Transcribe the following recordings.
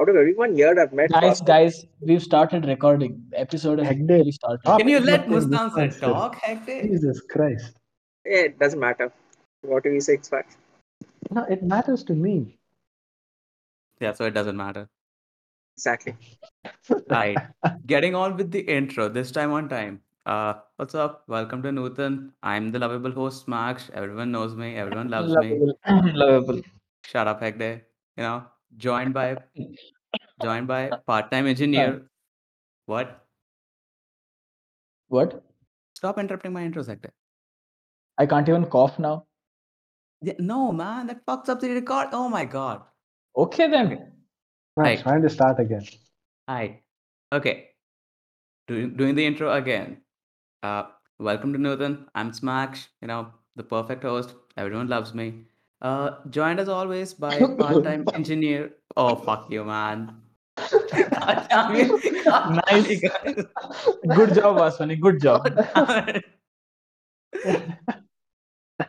Out of everyone here I've met, Guys, Bhaskar- guys, we've started recording. Episode has Hegde, really started. stop Can you let interrupting Mustan sir Mustan sir. talk, Hector? Jesus Christ. eh, it doesn't matter. What do we say? It's facts. No, it matters to me. Yeah, so it doesn't matter. Exactly. Right. Getting on with the intro, this time on time. Uh, what's up? Welcome to Nutan. I'm the lovable host, Max. Everyone knows me. Everyone loves me. Lovable. Lovable. Shut up, Hector. You know, joined by joined by part-time engineer. What? What? Stop interrupting my intro Hector. I can't even cough now. Yeah, no, man, that fucks up the record. Oh my god. Okay then. Okay. Right. Right. Trying to start again. Hi. Okay. Doing doing the intro again. Uh, welcome to Nutan. I'm Smash. You know, the perfect host. Everyone loves me. Uh, joined as always by part-time engineer. Oh fuck you, man. God damn it. God damn Nice. Good job, Aswani. Good job. God.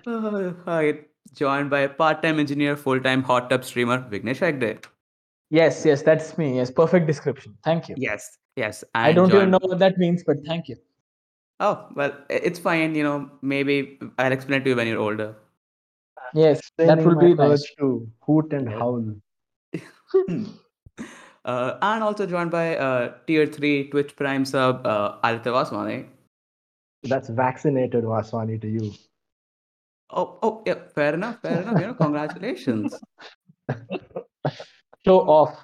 Uh, Alright. Joined by part-time engineer, full-time hot tub streamer, Vignesh Hegde. Yes, yes, that's me. Yes, perfect description. Thank you. Yes, yes. I don't even know what that means, but thank you. Oh, well, it's fine. You know, maybe I'll explain it to you when you're older. Yes, that will be urge nice. to hoot and howl. uh, and also joined by uh, tier 3 Twitch Prime sub uh, Aditya Vaswani. That's vaccinated Vaswani to you. Oh, oh, yeah, fair enough, fair enough. You know, congratulations. Show off.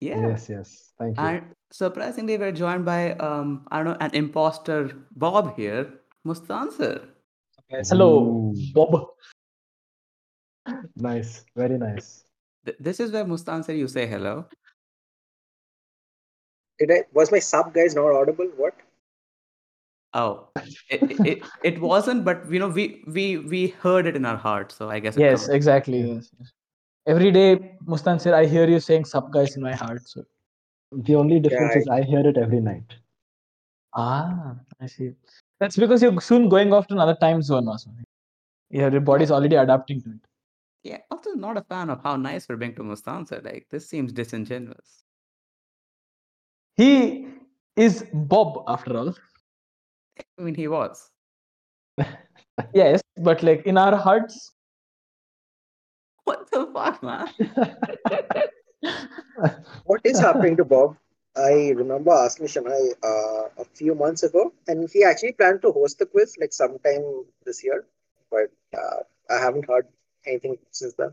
Yeah. Yes, yes. Thank you. And surprisingly, we're joined by, um, I don't know, an imposter Bob here, Mustan sir. Guys, Hello, Ooh. Bob. Nice. Very nice. Th- this is where Mustan sir, you say hello. Did I was my sub guys not audible? What? Oh, it, it, it, it wasn't, but you know, we we we heard it in our hearts, so I guess Yes, counts. exactly. Yes, yes. Every day, Mustan sir, I hear you saying "sub guys" in my heart. So The only difference I- is I hear it every night. ah, I see. That's because you're soon going off to another time zone, Aswani. Yeah, your body's already adapting to it. Yeah, also not a fan of how nice we're being to Mustan sir. Like this seems disingenuous. He is Bob after all. I mean, he was. Yes, but like in our hearts, What the fuck, man? What is happening to Bob? I remember asking Shenoy uh, a few months ago, and he actually planned to host the quiz like sometime this year, but uh, I haven't heard anything since then.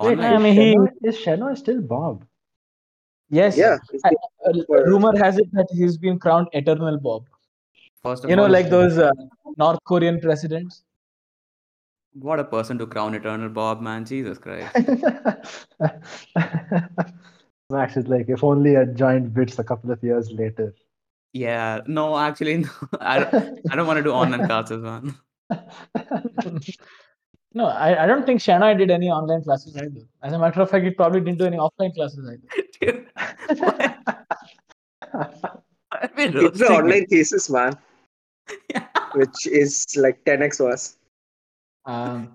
Wait, Online. I mean, he- Shenoy, is Shenoy still Bob? yes. Yeah, I- uh, rumor has it that he's been crowned Eternal Bob. First of You know, all, like those uh, North Korean presidents. what a person to crown eternal Bob, man. Jesus Christ. Max is like, if only I joined Bits a couple of years later. Yeah, no, actually, no, I, don't- I don't want to do online classes, man. No, I, I don't think Shana did any online classes either. As a matter of fact, he probably didn't do any offline classes either. Dude, why, why are we it's the roasting him? online cases, man, Yeah. which is like 10x worse. Um,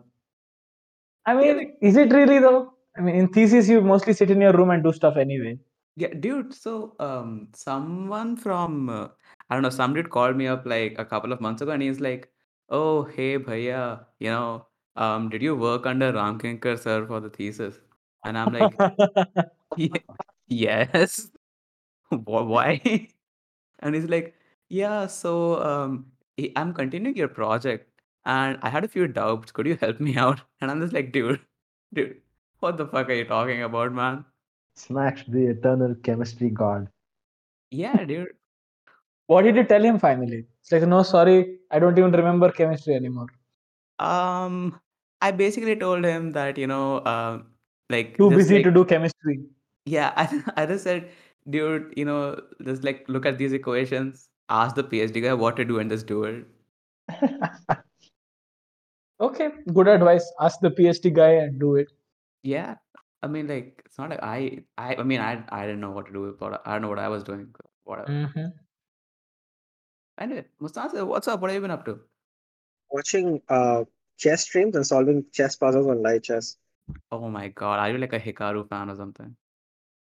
I mean, is it really though? I mean, in thesis, you mostly sit in your room and do stuff anyway. Yeah, dude. So, um, someone from uh, I don't know, some dude called me up like a couple of months ago, and he's like, "Oh, hey, bhaiya, you know, um, did you work under Ram Kinkar sir for the thesis?" And I'm like, "Ye- "Yes." Wh- Why? And he's like, "Yeah, so um, I- I'm continuing your project, and I had a few doubts. Could you help me out?" And I'm just like, "Dude, dude, what the fuck are you talking about, man?" Smash the eternal chemistry god. Yeah, dude. what did you tell him finally? It's like, no, sorry, I don't even remember chemistry anymore. Um, I basically told him that, you know, um, like Too just busy like, to do chemistry. yeah, I, I just said, dude, you know, just like look at these equations, ask the PhD guy what to do and just do it. Okay, good advice. Ask the PhD guy and do it. Yeah. I mean, like, it's not like I, I, I mean, I, I didn't know what to do but I don't know what I was doing. Whatever. Mm-hmm. Anyway, Mustafa, what's up? What have you been up to? Watching uh, chess streams and solving chess puzzles on live chess. Oh my God, are you like a Hikaru fan or something?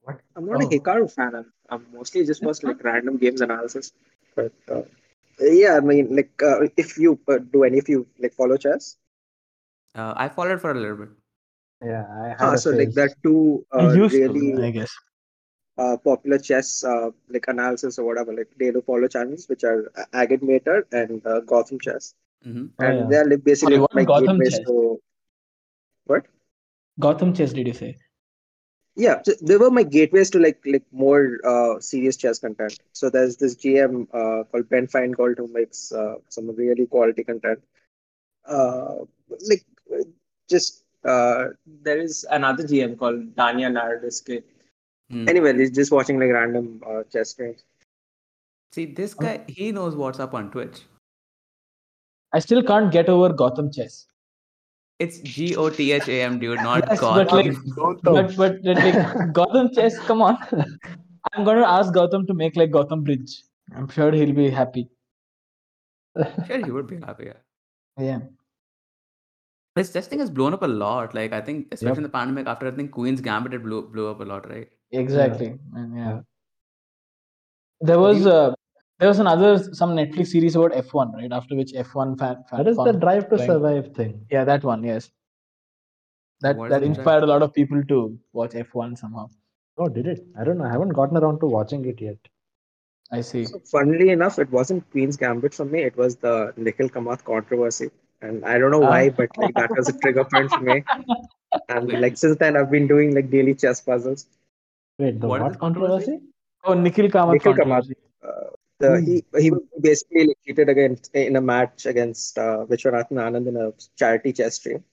What? I'm not a Oh. Hikaru fan. I'm, I'm mostly just watch like random games analysis. But uh, yeah, I mean, like uh, if you uh, do any of you like follow chess, Uh, I followed for a little bit. Yeah, I had ah, so like phase. there are two I uh, really to, I guess. uh, popular chess uh, like analysis or whatever like daily follow channels, which are uh, Agadmator and uh, Gotham Chess, hmm Oh, and yeah. they're like basically Sorry, what my Gotham gateways Chess? to what? Gotham Chess, did you say? Yeah, so they were my gateways to like like more uh, serious chess content. So there's this GM uh, called Ben Finegold who makes uh, some really quality content. Uh, like just uh, there is another GM called Danya Naroditsky. Hmm. Anyway, he's just watching like random uh, chess games. See, this guy, he knows what's up on Twitch. I still can't get over Gotham Chess. It's G O T H A M, dude, not Yes, God. but like, Gotham. but but like Gotham Chess, come on. I'm gonna ask Gotham to make like Gotham Bridge. I'm sure he'll be happy. sure, he would be happy. Yeah. Yeah. This testing has blown up a lot. Like, I think, especially in the pandemic, after I think Queen's Gambit, it blew, blew up a lot, right? Exactly. And yeah. Yeah. There was you- uh, there was another some Netflix series about F1, right? After which F1 fan, fan That is the drive to Right. survive thing. Yeah, that one. Yes. That What is that the Drive- inspired a lot of people to watch F1 somehow. Oh, did it? I don't know. I haven't gotten around to watching it yet. I see. So funnily enough, it wasn't Queen's Gambit for me. It was the Nikhil Kamath controversy, and I don't know why, Ah. but like that was a trigger point for me. And like since then, I've been doing like daily chess puzzles. Wait, the What what, is controversy? controversy? Oh, Nikhil Kamath. Nikhil Kamath. Uh, the, he he basically like, cheated against in a match against uh, Vishwanathan Anand in a charity chess stream,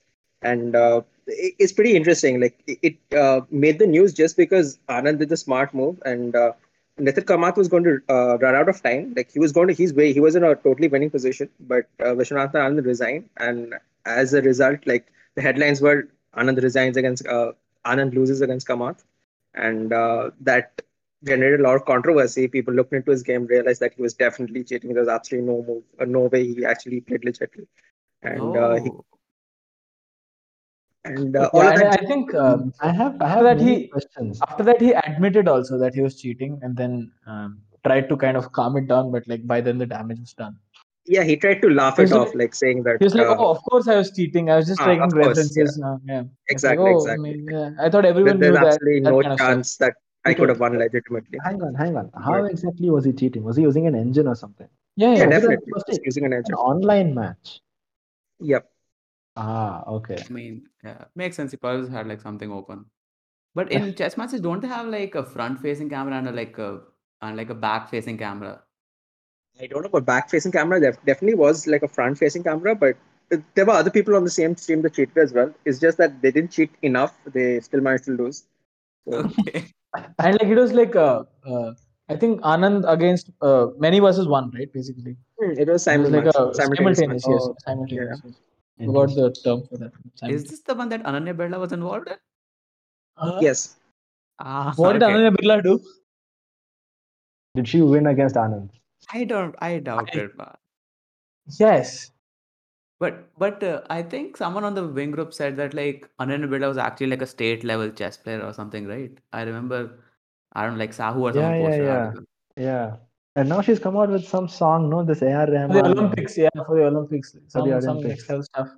and uh, it, it's pretty interesting. Like it, it uh, made the news just because Anand did the smart move, and uh, Nikhil Kamath was going to uh, run out of time. Like he was going to his way, he was in a totally winning position, but uh, Vishwanathan Anand resigned, and as a result, like the headlines were Anand resigns against uh, Anand loses against Kamath, and uh, that generated a lot of controversy. People looked into his game, realized that he was definitely cheating. There was absolutely no move, uh, no way he actually played legitimately. And uh, he, Oh. and uh, Yeah, all of that. I think um, I have I have that, he- questions. after that he admitted also that he was cheating, and then um, tried to kind of calm it down. But like by then the damage was done. yeah, he tried to laugh it off, like saying that. He was like, uh, "Oh, of course I was cheating. I was just Ah, taking of course, references." now." Yeah, It's like, Exactly, "Oh, exactly. I mean, yeah, I thought that everyone knew there's that. absolutely that no kind of stuff. chance that I Okay. could have won legitimately. Hang on, hang on. How Right. exactly was he cheating? Was he using an engine or something? Yeah, Yeah, yeah. was it definitely. mistake? Just using an An engine. online match. Yep. Ah, okay. I mean, yeah, makes sense. He probably had like something open. But in chess matches, don't they have like a front-facing camera and a, like a and like a back-facing camera? I don't know about back-facing camera. There definitely was like a front-facing camera, but there were other people on the same stream that cheated as well. It's just that they didn't cheat enough. They still managed to lose. So, Okay. And like it was like uh, uh, I think Anand against uh, many versus one, right? Basically, hmm, it was it was simultaneous. like a simultaneous simultaneous. Yes, Oh, simultaneous. yes. Forgot the term for that. Is this the one that Ananya Birla was involved in? Uh, Yes. Ah, What did okay. Ananya Birla do? Did she win against Anand? I don't. I doubt I- it, man. Yes. But but uh, I think someone on the wing group said that like Ananya Birla was actually like a state level chess player or something, right? I remember. I don't know, like Sahu or Yeah, someone yeah, posted an yeah. article. Yeah. And now she's come out with some song, no? This AR For the Rahman. Olympics, yeah, for the Olympics. Some, the some Olympics. next level stuff.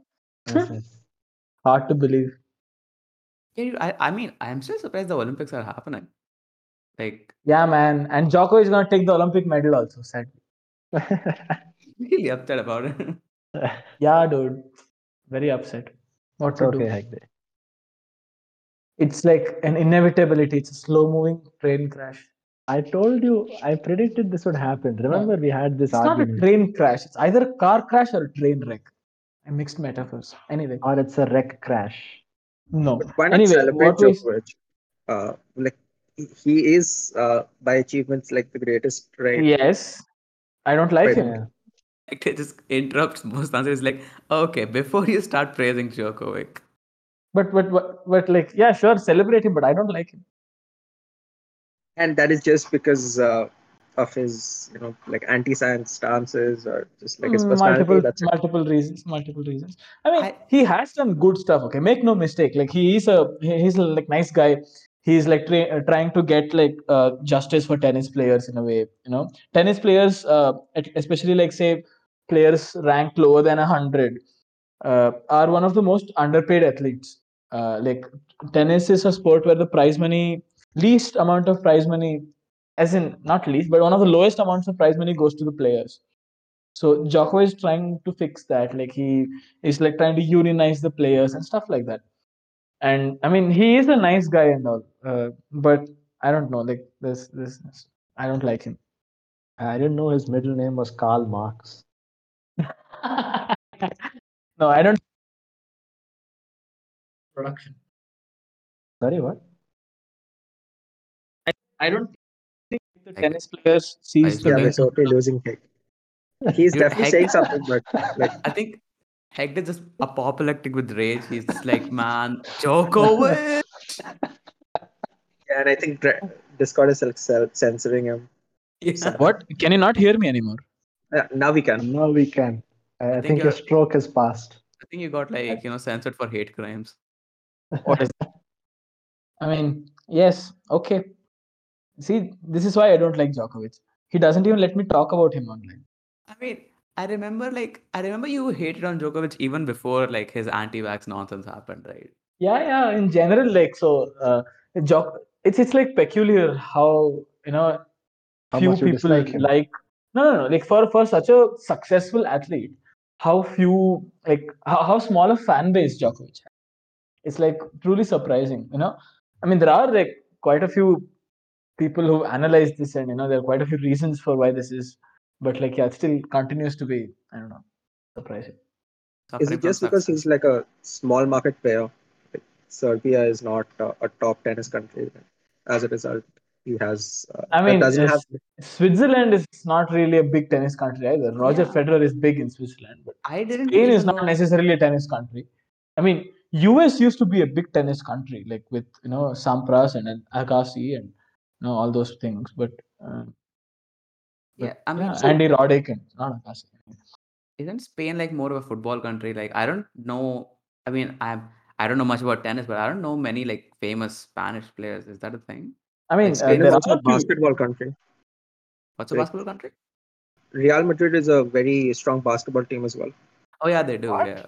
Yes, yes. Hard to believe. Yeah, you- I I mean I'm still surprised the Olympics are happening. Like Yeah, man. And Djoko is gonna take the Olympic medal also. Sadly. really upset about it. Yeah, dude. Very upset. What it's to okay, do? Hegde. It's like an inevitability. It's a slow-moving train crash. I told you, I predicted this would happen. Remember, we had this It's not a train crash. It's either a car crash or a train wreck. I mixed metaphors. Anyway, Or it's a wreck crash. no. But why not Anyway, celebrate what we- Djokovic? Uh, like he is uh, by achievements like the greatest, right? Yes, I don't like Right. him. Yeah. Like they just interrupts most answers. Like okay, before you start praising Djokovic, But but but but like yeah, sure, celebrate him, but I don't like him. And that is just because uh, of his, you know, like anti-science stances or just like his Mm, personality. multiple That's multiple reasons multiple reasons i mean I- he has done good stuff okay make no mistake like he is a he's a like nice guy he's like tra- uh, trying to get like uh, justice for tennis players in a way. You know, tennis players, uh, especially like say players ranked lower than hundred, uh, are one of the most underpaid athletes. Uh, like tennis is a sport where the prize money, least amount of prize money, as in not least, but one of the lowest amounts of prize money goes to the players. So Djokovic is trying to fix that. Like he is like trying to unionize the players and stuff like that. And I mean, he is a nice guy and all, uh, but I don't know. Like this, this, I don't like him. I didn't know his middle name was Karl Marx. no, I don't. Production. Sorry, what? I I don't think the Like, tennis players sees used the Yeah, to we're totally losing Heck. He's Dude, definitely Heck- saying something, but like, I think Hector is just apoplectic with rage. He's just like, man, Djokovic. yeah, and I think Dra- Discord is like self censoring him. Yeah. What? Can you not hear me anymore? Yeah, now we can. Now we can. I, I think think your stroke has passed. I think you got like you know censored for hate crimes. What is? That? I mean, yes, okay. See, this is why I don't like Djokovic. He doesn't even let me talk about him online. I mean, I remember like I remember you hated on Djokovic even before like his anti-vax nonsense happened, right? Yeah, yeah. In general, like so, uh, Djok- it's it's like peculiar how you know How few people dislike him. like no, no, no. Like for for such a successful athlete, how few like how, how small a fan base Djokovic has. It's like truly surprising. You know, I mean, there are like quite a few people who analyze this, and you know, there are quite a few reasons for why this is. But like, yeah, it still continues to be. I don't know, surprising. Is it just because he's like a small market player? Like, Serbia is not uh, a top tennis country. As a result, he has. Uh, I mean, doesn't have. Switzerland is not really a big tennis country either. Roger Yeah. Federer is big in Switzerland, but I didn't Spain is not necessarily a tennis country. I mean, US used to be a big tennis country, like with you know Sampras and, and Agassi and you know all those things. But uh, Yeah, I mean, yeah, so Andy Roddick and not Agassi. isn't Spain like more of a football country? Like I don't know. I mean, I'm I don't know much about tennis, but I don't know many like famous Spanish players. Is that a thing? I mean, Like, uh, Spain there is also a a basketball country. What's a Like- basketball country? Real Madrid is a very strong basketball team as well. Oh yeah, they do. What? Yeah,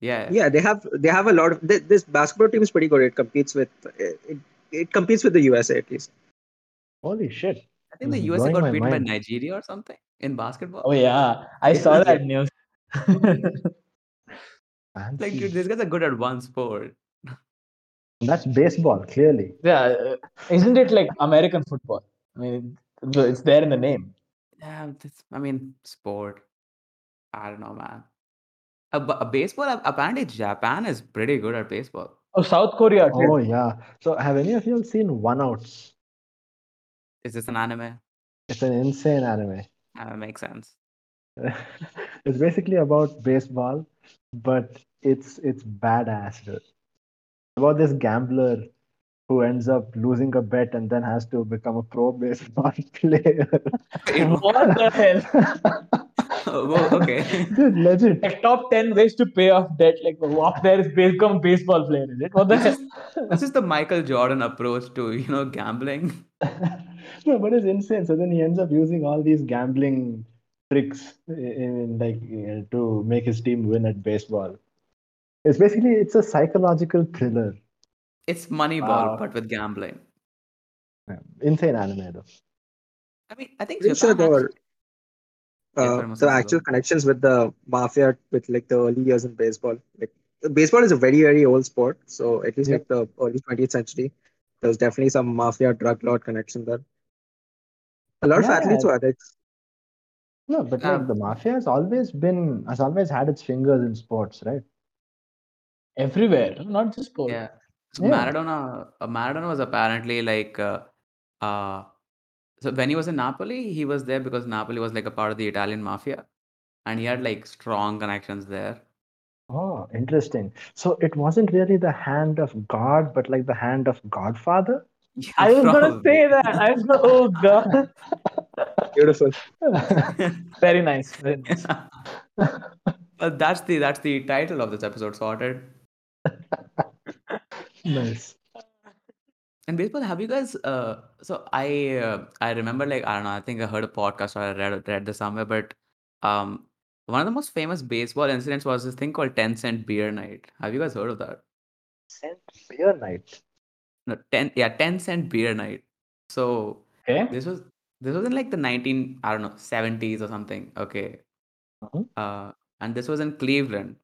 yeah. Yeah, they have they have a lot of th- this basketball team is pretty good. It competes with it, it, it competes with the USA at least. Holy shit. I think the USA got my beaten by. Nigeria or something in basketball. Oh yeah, I saw that news. Like, dude, these guys are good at one sport. That's baseball, clearly. yeah, uh, isn't it like American football? I mean, it's there in the name. Yeah, this, I mean, sport. I don't know, man. A, b- a baseball. Apparently, Japan is pretty good at baseball. Oh, South Korea. too. Oh, yeah. So, have any of you seen One Outs? Is this an anime? It's an insane anime. Uh, makes sense. it's basically about baseball, but it's it's badass. dude. About this gambler who ends up losing a bet and then has to become a pro baseball player. what the hell? Oh, okay. Dude, legit. Like top ten ways to pay off debt. Like up there is become baseball player. Is it? What the hell? this is the Michael Jordan approach to you know gambling. no, but it's insane. So then he ends up using all these gambling tricks in, in like uh, to make his team win at baseball. It's basically it's a psychological thriller. It's Moneyball, Wow. but with gambling. Yeah, Insane anime though. I mean, I think Pretty sure there has- were uh, the go. actual connections with the mafia with like the early years in baseball. Like baseball is a very very old sport, so at least Yep. like the early 20th century, there was definitely some mafia drug lord connection there. A lot of athletes were addicts. No, but Um, like the mafia has always been has always had its fingers in sports, right? Everywhere, not just sports. Yeah. So Yeah. Maradona, uh, Maradona was apparently like, uh, uh, so when he was in Napoli, he was there because Napoli was like a part of the Italian mafia, and he had like strong connections there. Oh, interesting. So it wasn't really the hand of God, but like the hand of Godfather? Yeah, I was gonna probably. say that. I was gonna, oh god, Beautiful. very nice, very nice. Uh, that's the that's the title of this episode sorted. Nice. And baseball, have you guys? Uh, so I uh, I remember like I don't know. I think I heard a podcast or I read read this somewhere, but um, one of the most famous baseball incidents was this thing called ten cent beer night. Have you guys heard of that? Cent beer night. No, ten yeah, ten cent beer night. So Okay. this was this was in like the nineteen I don't know seventies or something. Okay, Mhm. uh, and this was in Cleveland,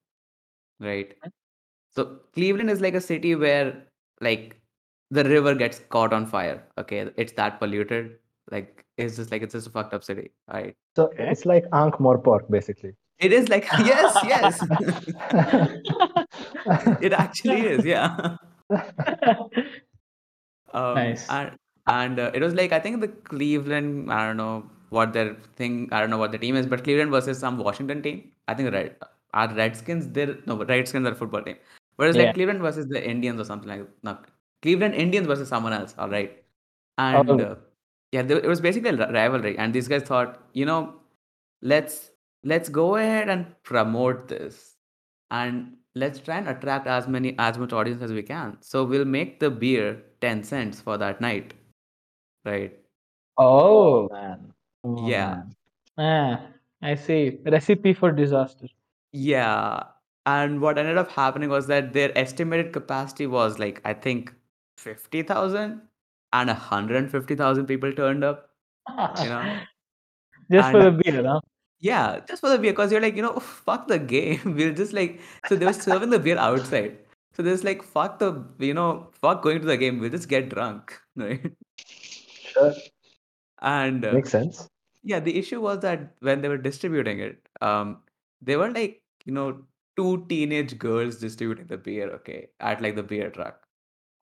right? So Cleveland is like a city where like the river gets caught on fire. Okay, it's that polluted. Like it's just like it's just a fucked up city, right? So Okay. it's like Ankh Morpork, basically. It is like yes, yes. it actually is, yeah. Um, Nice. And and uh, it was like I think the Cleveland. I don't know what their thing. I don't know what the team is, but Cleveland versus some Washington team. I think Red are Redskins. They're no Redskins are a football team. Whereas Yeah. like Cleveland versus the Indians or something like no Cleveland Indians versus someone else. All right, and Oh. uh, yeah, they, it was basically a rivalry. And these guys thought, you know, let's let's go ahead and promote this and let's try and attract as many as much audience as we can so we'll make the beer 10 cents for that night right oh, man. Oh, Yeah. man. ah, I see. Recipe for disaster. yeah and what ended up happening was that their estimated capacity was like i think 50000 and 150000 people turned up you know Just for the beer, huh? yeah just for the beer because you're like you know fuck the game we'll just like so they were serving the beer outside so there's like fuck the you know fuck going to the game we'll just get drunk right Sure. and uh, Makes sense. yeah the issue was that when they were distributing it um they were like you know two teenage girls distributing the beer okay at like the beer truck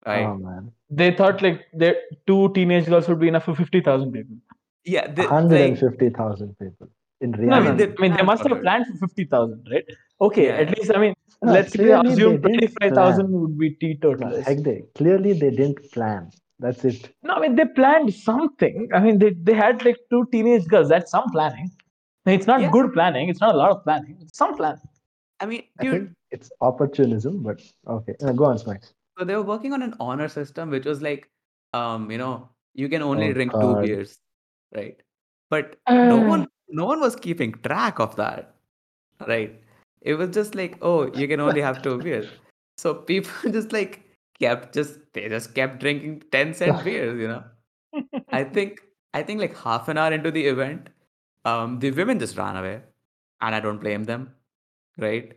right Oh, man. They thought like there two teenage girls would be enough for fifty thousand people. yeah they, like 150,000 people. In No, reality. no, they. I mean, they ah, must have planned for fifty thousand, right? Okay, Yeah, at least I mean, No, let's say assume didn't twenty-five thousand would be No, teetotalers. heck they. Clearly they didn't plan. That's it. No, I mean they planned something. I mean they, they had like two teenage girls. That's some planning. It's not Yeah. good planning. It's not a lot of planning. It's some planning. I mean I think it's opportunism, but okay. Uh, go on, Smite. so they were working on an honor system which was like um you know you can only Oh, drink two beers right? But no Uh, one no one was keeping track of that right? It was just like oh you can only have two beers. So people just like kept just they just kept drinking 10 cent beers you know? I think i think like half an hour into the event um the women just ran away and i don't blame them right?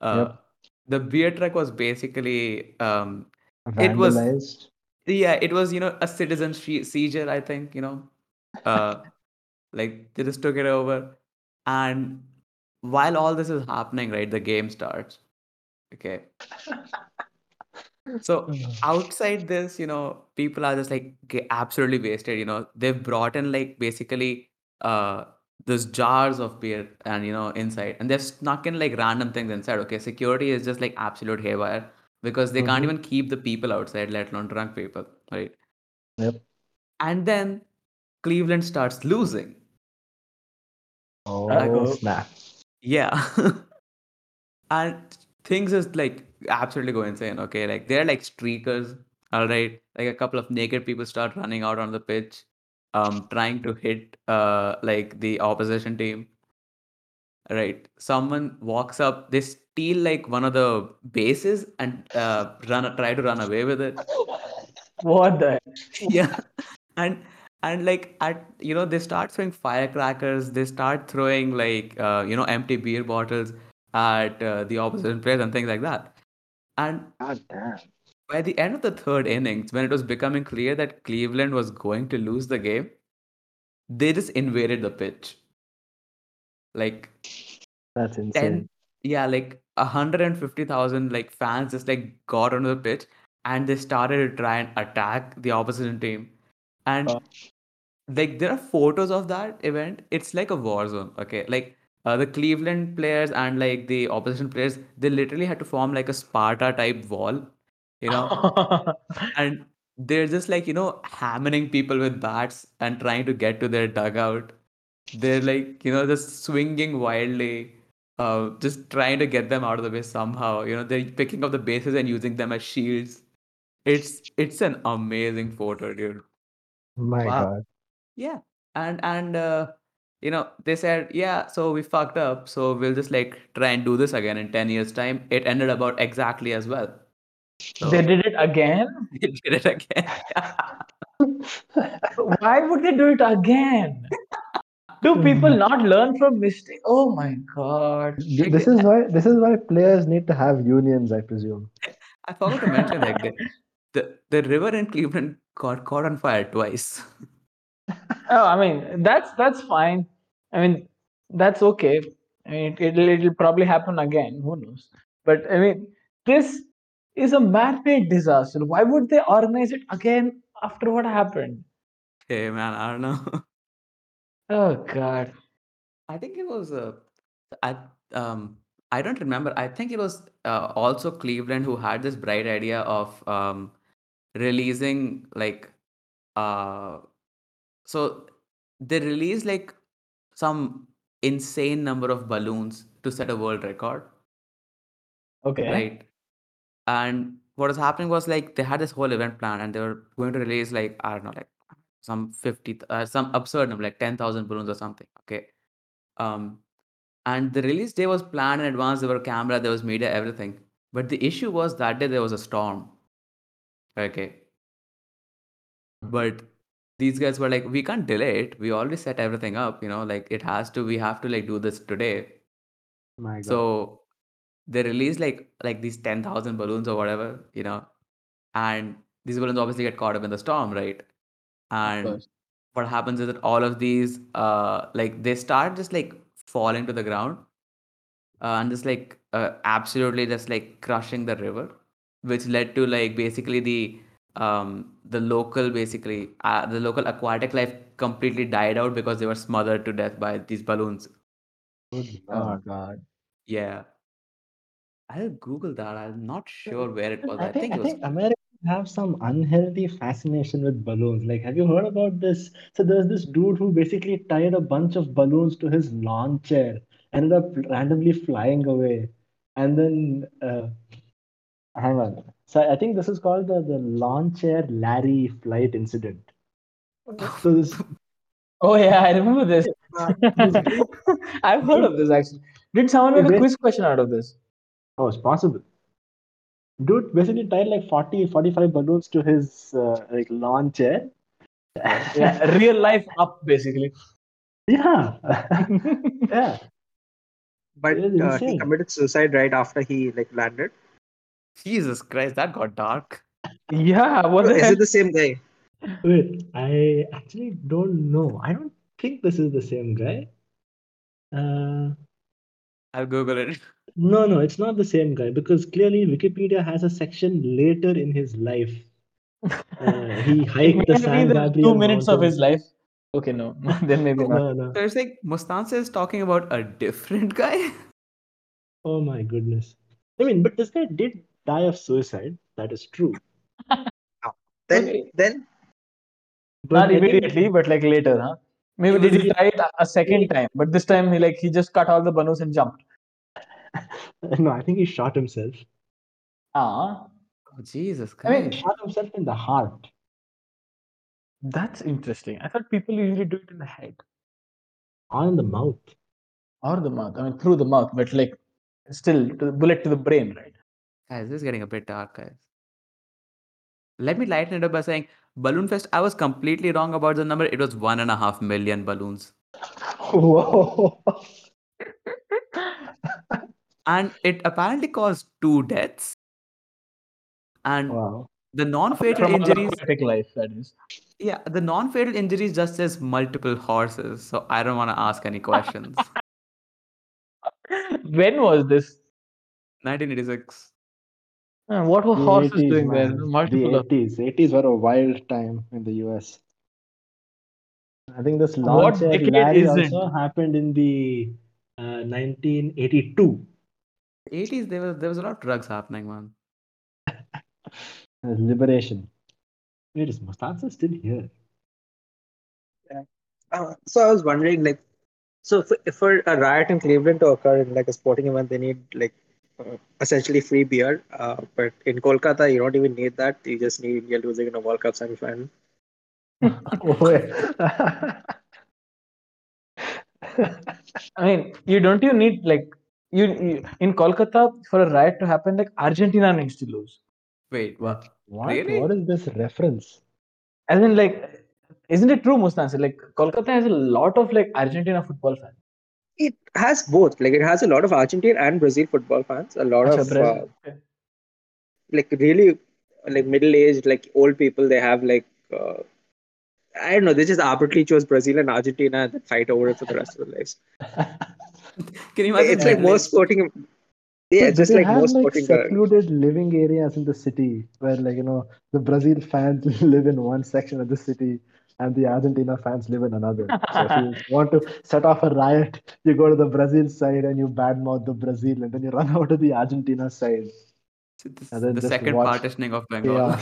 Uh Yep. the beer truck was basically um It was- Vandalized. yeah it was you know a citizen she- seizure i think you know? Uh like they just took it over. And while all this is happening right the game starts okay? So outside this you know people are just like ge- absolutely wasted you know? They've brought in like basically uh those jars of beer and you know inside and they've snuck in like random things inside okay security is just like absolute haywire because they can't Mhm. even keep the people outside let alone drunk people right Yep. and then cleveland starts losing Oh, Uh-oh. snap. yeah and things is like absolutely go insane okay like they're like streakers all right like a couple of naked people start running out on the pitch um trying to hit uh like the opposition team right someone walks up they steal like one of the bases and uh run try to run away with it what the? yeah and and like at you know they start throwing firecrackers they start throwing like uh, you know empty beer bottles at uh, the opposition players and things like that and God damn. By the end of the third innings when it was becoming clear that cleveland was going to lose the game they just invaded the pitch like That's 10 insane. yeah like 150000 like fans just like got onto the pitch and they started to try and attack the opposition team and Oh. like there are photos of that event it's like a war zone okay like uh, the cleveland players and like the opposition players they literally had to form like a sparta type wall you know and they're just like you know hammering people with bats and trying to get to their dugout they're like you know just swinging wildly uh, just trying to get them out of the way somehow you know they're picking up the bases and using them as shields It's it's an amazing photo, dude. My Wow. God. Yeah, and and uh, you know they said, yeah, so we fucked up, so we'll just like try and do this again in ten years' time. It ended about exactly as well. So They did it again. they did it again. Why would they do it again? Do people not learn from mistake? Oh my god. This is why this is why players need to have unions, I presume. I forgot to mention like the, the the river in Cleveland got caught on fire twice. Oh, I mean that's that's fine. I mean that's okay. I mean it'll it'll probably happen again. Who knows? But I mean this is a man-made disaster. Why would they organize it again after what happened? Hey man, I don't know. Oh god. I think it was uh, I um I don't remember. I think it was uh, also Cleveland who had this bright idea of um releasing like uh so they released like some insane number of balloons to set a world record, Okay. right? And what was happening was like they had this whole event plan and they were going to release like I don't know like some fifty uh, some absurd number like 10,000 balloons or something okay? Um and the release day was planned in advance. There were camera there was media everything. But the issue was that day there was a storm okay? But these guys were like we can't delay it. We already set everything up you know like it has to we have to like do this today. My God. so they released like like these 10,000 balloons or whatever, you know, and these balloons obviously get caught up in the storm, right? And course. what happens is that all of these uh like they start just like falling to the ground uh, and just like uh, absolutely just like crushing the river which led to like basically the um the local basically uh, the local aquatic life completely died out because they were smothered to death by these balloons Oh god. yeah I'll Google that. I'm not sure where it was. I think I it was. think Americans have some unhealthy fascination with balloons. Like, have you heard about this? So there's this dude who basically tied a bunch of balloons to his lawn chair, ended up randomly flying away, and then uh, hang on. So I think this is called the the lawn chair Larry flight incident. So this Oh yeah, I remember this. I've heard of this actually. Did someone Hey, make a wait. quiz question out of this? Oh, it's possible. Dude basically tied like 40, 45 balloons to his uh, like lawn chair. Yeah, real life up basically. yeah. yeah. but uh, he committed suicide right after he like landed. Jesus Christ, that got dark. yeah, what the Is it the same guy? Wait, I actually don't know. I don't think this is the same guy. Uh, I'll Google it. no, no, it's not the same guy because clearly Wikipedia has a section later in his life. Uh, he hiked the Maybe San the Gabriel two minutes of his life. Okay, no, then maybe not. No, no. So it's like Mustan sir is talking about a different guy. Oh my goodness. I mean, but this guy did die of suicide. That is true. Then Okay. then But Not I think- immediately, but like later, huh? Maybe He did was- he try it a- a second time? But this time he like he just cut all the balloons and jumped. no, I think he shot himself. Ah, Oh, Jesus I mean, Christ. Shot himself in the heart. that's interesting. I thought people usually do it in the head Or in the mouth. or the mouth. I mean, through the mouth, but like still to the bullet to the brain, right? guys, this is getting a bit dark, guys. Let me lighten it up by saying Balloon Fest, I was completely wrong about the number. It was one and a half million balloons. Whoa. And it apparently caused two deaths. And wow. the non-fatal From injuries, life, that is. yeah, the non-fatal injuries just says multiple horses. So I don't want to ask any questions. when was this? 1986. Uh, what were The horses 80s, doing there? man. Multiple the 80s. 80s were a wild time in the US. I think this What launch at decade isn't? also happened in the uh, 1982. 80s, there was there was a lot of drugs happening, man. Liberation. Wait, is Mustan sir still here? uh, so I was wondering like so for, for a riot in Cleveland to occur in like a sporting event, they need like uh, essentially free beer. Uh, but in Kolkata, you don't even need that. You just need India losing in a World Cup semi-final. I mean, you don't you need like you, you in Kolkata for a riot to happen, like Argentina needs to lose. Wait, what? what? Really? What is this reference? As in, like, isn't it true, Mustan? sir? Like, Kolkata has a lot of like Argentina football fans. It has both. Like it has a lot of Argentine and Brazil football fans. A lot Acha, of uh, Okay. like really like middle-aged, like old people. They have like uh, I don't know. They just arbitrarily chose Brazil and Argentina and then fight over it for the rest of their lives. Can you imagine? It's like middle-aged- most sporting. Yeah, But just like have most like sporting. secluded living areas in the city where like you know the Brazil fans live in one section of the city and the Argentina fans live in another. So if you want to set off a riot, you go to the Brazil side and you badmouth the Brazil, and then you run over to the Argentina side. This- and then the second watch partitioning of Bengal.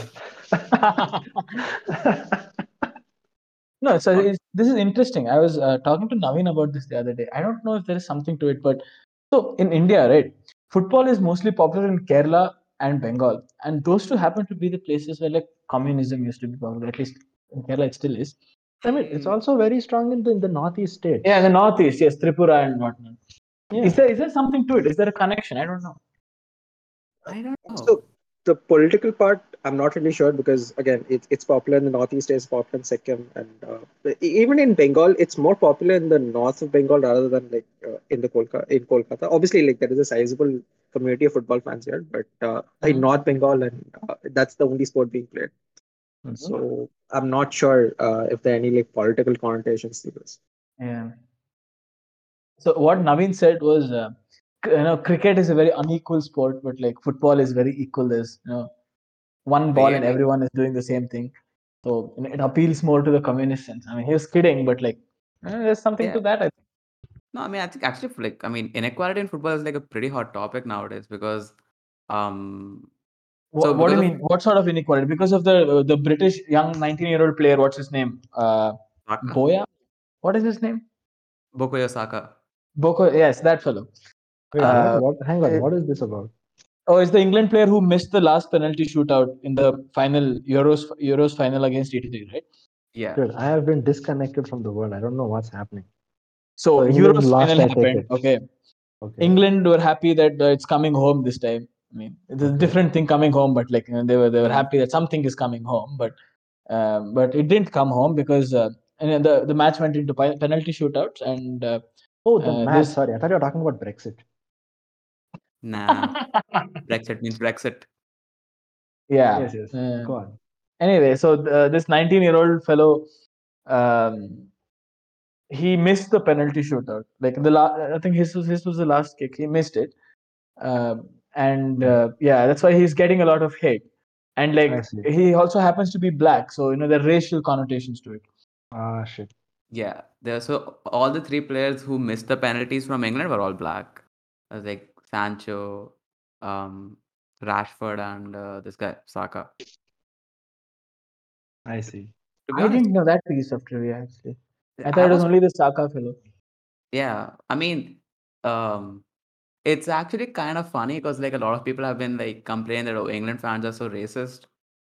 Chaos. No, so Fun. it's, this is interesting. I was uh, talking to Naveen about this the other day. I don't know if there is something to it, but so in India, right, football is mostly popular in Kerala and Bengal, and those two happen to be the places where like communism used to be popular. At least in Kerala, it still is. I mean, it's also very strong in the in the northeast states. Yeah, the northeast, yes, Tripura and whatnot. Yeah. Is there is there something to it? Is there a connection? I don't know. I don't know. So the political part, I'm not really sure because again, it's it's popular in the northeast, it's popular in Sikkim, and uh, even in Bengal, it's more popular in the north of Bengal rather than like uh, in the Kolkata. In Kolkata, obviously, like there is a sizable community of football fans here, but uh, in Mhm. North Bengal, and uh, that's the only sport being played. Mhm. So I'm not sure uh, if there are any like political connotations to this. Yeah. So what Naveen said was, uh, you know, cricket is a very unequal sport, but like football is very equal. There's you know, one ball and everyone is doing the same thing. So you know, it appeals more to the communist sense. I mean, he was kidding, but like, eh, there's something to that. I think. No, I mean, I think actually, like, I mean, inequality in football is like a pretty hot topic nowadays because, um, What, So what do you mean? What sort of inequality? Because of the uh, the British young 19 year old player. What's his name? Uh, Boya. What is his name? Bukayo Saka. Boko. Yes, that fellow. Wait, Uh, what? what? Hang on. uh, What is this about? Oh, it's the England player who missed the last penalty shootout in the final Euros Euros final against Italy, right? Yeah. Dude, I have been disconnected from the world. I don't know what's happening. So So Euros final happened. Okay, Okay. England were happy that uh, it's coming home this time. I mean, it's a Okay. different thing coming home, but like you know, they were they were happy that something is coming home, but um, but it didn't come home because uh, and the the match went into penalty shootouts and uh, Oh, the uh, match. this Sorry, I thought you were talking about Brexit. Nah. Brexit means Brexit. yeah. Yes, yes. uh, Go on. anyway, so uh, this 19 year old fellow, um, he missed the penalty shootout. Like the last, I think his was his was the last kick. He missed it, um, and uh, yeah, that's why he's getting a lot of hate. And like he also happens to be black, so you know there are racial connotations to it. Ah, shit. Yeah. There, so all the three players who missed the penalties from England were all black. I was like Sancho, um, Rashford, and uh, this guy Saka. I see. To be I honest, didn't know that piece of trivia actually. I I thought it was was only the Saka fellow. Yeah, I mean, um, it's actually kind of funny because like a lot of people have been like complaining that oh, England fans are so racist,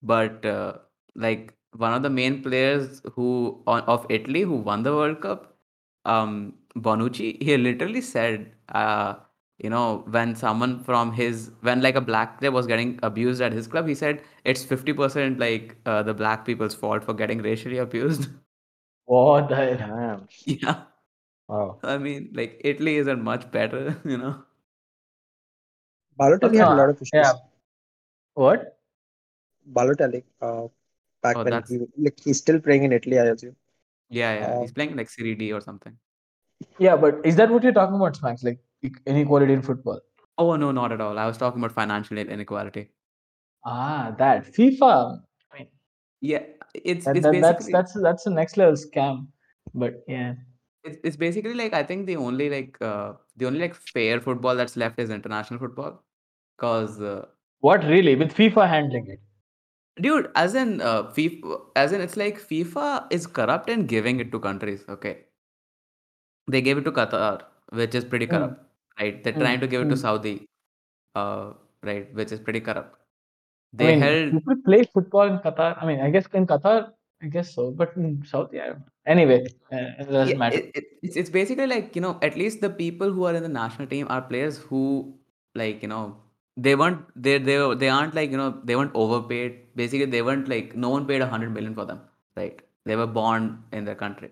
but uh, like one of the main players who on, of Italy who won the World Cup, um, Bonucci, he literally said, uh, you know, when someone from his when like a black player was getting abused at his club, he said it's fifty percent like uh, the black people's fault for getting racially abused. What the hell? Damn. yeah, Wow. I mean, like Italy isn't much better, you know. Balotelli No, had a lot of issues. yeah. What? Balotelli, uh, back Oh, when that's he like he's still playing in Italy, I assume. yeah, yeah. Uh, He's playing like Serie D or something. Yeah, but is that what you're talking about, Smacks? Like e- inequality in football? Oh no, not at all. I was talking about financial inequality. Ah, that FIFA. I mean, Yeah, it's that, it's that that's basically that's that's the next level scam. But yeah. it's it's basically like I think the only like uh the only like fair football that's left is international football. Cause uh, What really? With FIFA handling it? dude, as in uh FIFA, as in it's like FIFA is corrupt and giving it to countries. Okay, they gave it to Qatar, which is pretty Hmm. corrupt, right? They're trying to give it to Hmm. Saudi. uh, right, which is pretty corrupt. I They mean, held people play football in Qatar. I mean, I guess in Qatar, I guess so, but in Saudi, I don't know. Anyway, uh, it doesn't matter. it, it, it's, it's basically like you know at least the people who are in the national team are players who like you know they weren't they they they aren't like you know they weren't overpaid basically they weren't like no one paid a hundred million for them right they were born in their country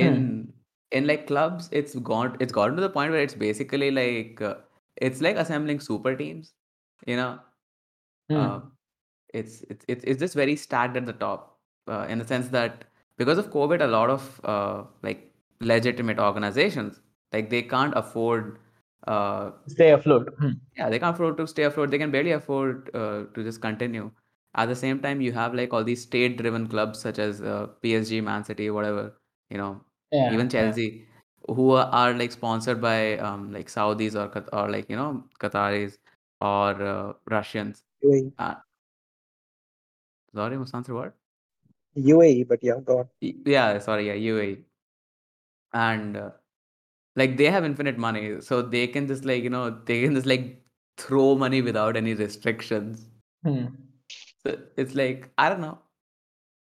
Hmm. in in like clubs it's gone it's gotten to the point where it's basically like uh, it's like assembling super teams you know Hmm. uh, it's it's it's it's just very stacked at the top uh, in the sense that because of covid a lot of uh, like legitimate organizations like they can't afford uh, Stay afloat. Hmm. yeah they can't afford to stay afloat they can barely afford uh, to just continue at the same time you have like all these state driven clubs such as uh, psg man city whatever you know Yeah. even yeah. chelsea who are, are like sponsored by um, like saudis or Qat- or like you know qataris or uh, russians UAE, uh, sorry Mustan sir what UAE, but yeah, go on. Y- yeah sorry yeah UAE and uh, like they have infinite money so they can just like you know they can just like throw money without any restrictions Hmm. so it's like I don't know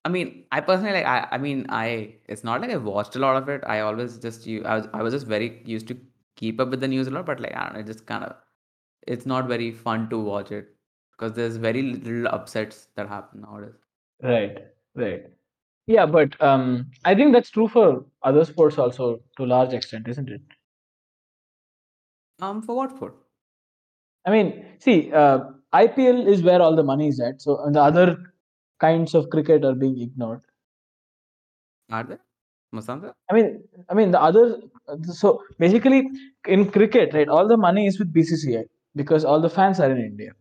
I mean I personally like I I mean I it's not like I watched a lot of it I always just you I was I was just very used to keep up with the news a lot but like I don't know it just kind of it's not very fun to watch it because there's very little upsets that happen nowadays Right. Right. Yeah, but um, I think that's true for other sports also to a large extent, isn't it? um for what for I mean, see, uh, IPL is where all the money is at. So and the other kinds of cricket are being ignored. are there Masanta I mean, I mean the other. So basically, in cricket, right, all the money is with BCCI because all the fans are in India.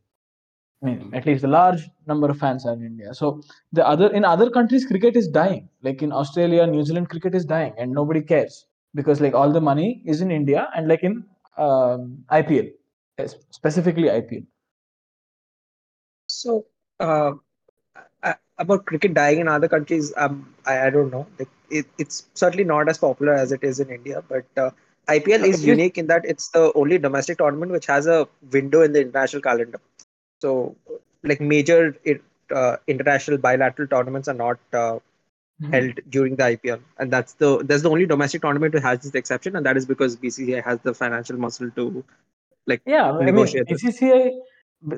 I mean, Mhm. at least the large number of fans are in India. So the other in other countries, cricket is dying. Like in Australia, New Zealand, cricket is dying, and nobody cares because like all the money is in India and like in um, IPL, specifically IPL. So, uh, about cricket dying in other countries, um, I, I don't know. Like, it, it's certainly not as popular as it is in India, but uh, IPL is unique in that it's the only domestic tournament which has a window in the international calendar. So, like major it, uh, international bilateral tournaments are not uh, Mhm. held during the IPL, and that's the that's the only domestic tournament which has this exception, and that is because BCCI has the financial muscle to like Yeah, I mean. BCCI.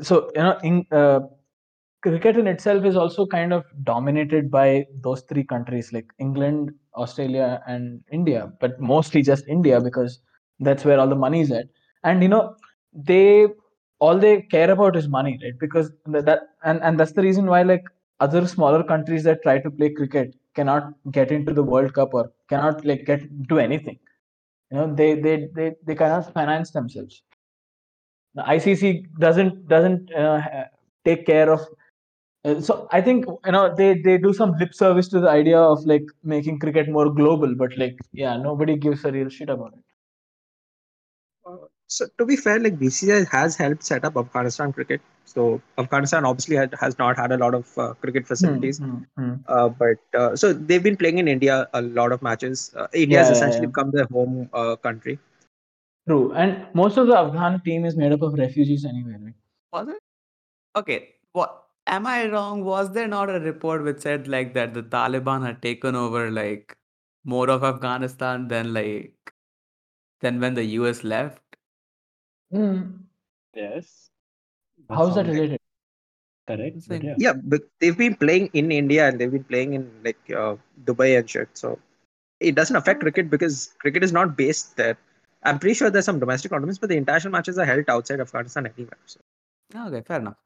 So you know, in uh, cricket in itself is also kind of dominated by those three countries like England, Australia, and India, but mostly just India because that's where all the money is at. And you know, they all they care about is money, right? Because that, and and that's the reason why like other smaller countries that try to play cricket cannot get into the World Cup or cannot like get do anything. You know, they they they they cannot finance themselves the ICC doesn't doesn't uh, take care of. Uh, so I think you know they they do some lip service to the idea of like making cricket more global, but like yeah, nobody gives a real shit about it. Uh, so to be fair, like BCCI has helped set up Afghanistan cricket. So Afghanistan obviously had, has not had a lot of uh, cricket facilities, Hmm, hmm, hmm. uh, but uh, so they've been playing in India a lot of matches. Uh, India has Yeah, yeah, essentially yeah. become their home uh, country. True, and most of the Afghan team is made up of refugees anyway, right? Was it? Okay. What am I wrong? Was there not a report which said like that the Taliban had taken over like more of Afghanistan than like than when the US left? Hmm. Yes. How's that sounds related? Correct. It's But like- yeah. Yeah, but they've been playing in India and they've been playing in like uh, Dubai and shit. So it doesn't affect cricket because cricket is not based there. I'm pretty sure there's some domestic tournaments, but the international matches are held outside Afghanistan anyway. So Okay, fair enough.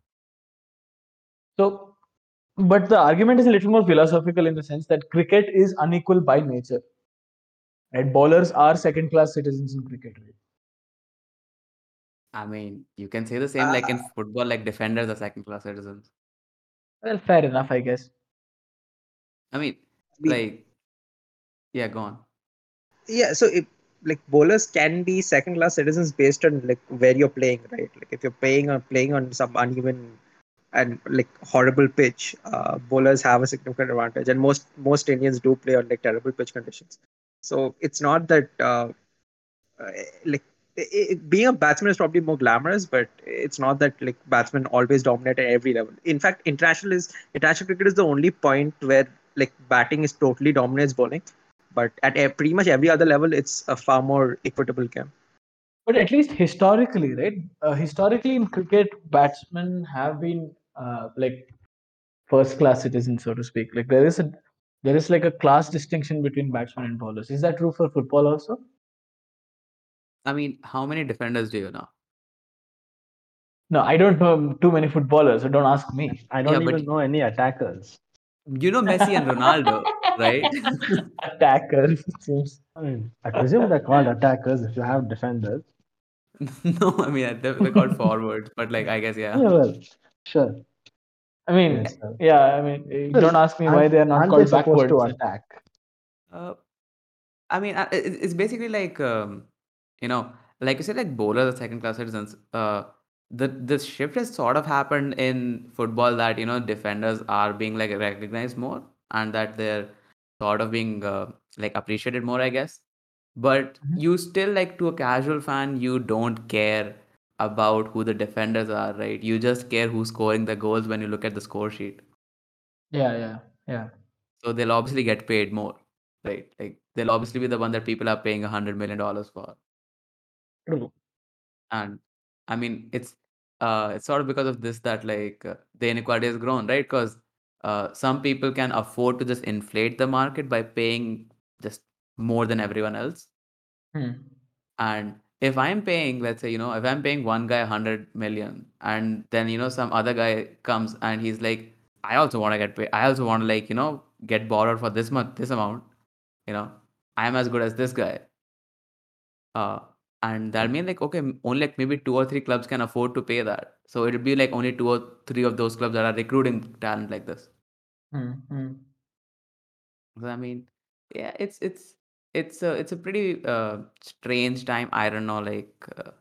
So, but the argument is a little more philosophical in the sense that cricket is unequal by nature. Right? Bowlers are second-class citizens in cricket. Right? I mean, you can say the same like Ah. in football, like defenders are second class citizens. Well, fair enough, I guess. I mean, we- like, yeah, go on. yeah, so if like bowlers can be second class citizens based on like where you're playing, right? Like if you're playing on playing on some uneven and like horrible pitch, uh, bowlers have a significant advantage, and most most Indians do play on like terrible pitch conditions. So it's not that uh, uh, like i i- being a batsman is probably more glamorous, but it's not that like batsmen always dominate at every level. In fact, international is international cricket is the only point where like batting is totally dominates bowling, but at e- pretty much every other level, it's a far more equitable game. But at least historically, right? Uh, historically in cricket, batsmen have been uh, like first class citizens, so to speak. Like there is a there is like a class distinction between batsmen and bowlers. Is that true for football also? I mean, how many defenders do you know? No, I don't know too many footballers, so don't ask me. I don't Yeah, but- even know any attackers. You know Messi and Ronaldo, right? Attackers, seems. I mean, I presume they're called attackers if you have defenders. no, I mean they're, they're called forwards, but like I guess yeah. Yeah, well, sure. I mean, Yes, yeah, I mean, don't ask me why they are not aren't called they supposed backwards. to attack? Uh, I mean, uh, it, it's basically like um, you know, like you said, like bowlers are second class citizens. Uh, the the shift has sort of happened in football that you know defenders are being like recognized more and that they're sort of being uh, like appreciated more, I guess. But Mhm. you still like to a casual fan, you don't care about who the defenders are, right? You just care who's scoring the goals when you look at the score sheet. Yeah, yeah, yeah. So they'll obviously get paid more, right? Like they'll obviously be the one that people are paying a hundred million dollars for. True. And I mean, it's uh, it's sort of because of this that like uh, the inequality has grown, right? Because uh, some people can afford to just inflate the market by paying just more than everyone else. Hmm. And if I'm paying, let's say, you know, if I'm paying one guy 100 million and then, you know, some other guy comes and he's like, I also want to get paid. I also want to, like, you know, get borrowed for this much, this amount, you know, I'm as good as this guy. Uh, and that means like, okay, only like maybe two or three clubs can afford to pay that. So it'll be like only two or three of those clubs that are recruiting talent like this. Hmm. Hmm. So, I mean, yeah, it's it's it's a it's a pretty uh, strange time. I don't know, like, uh,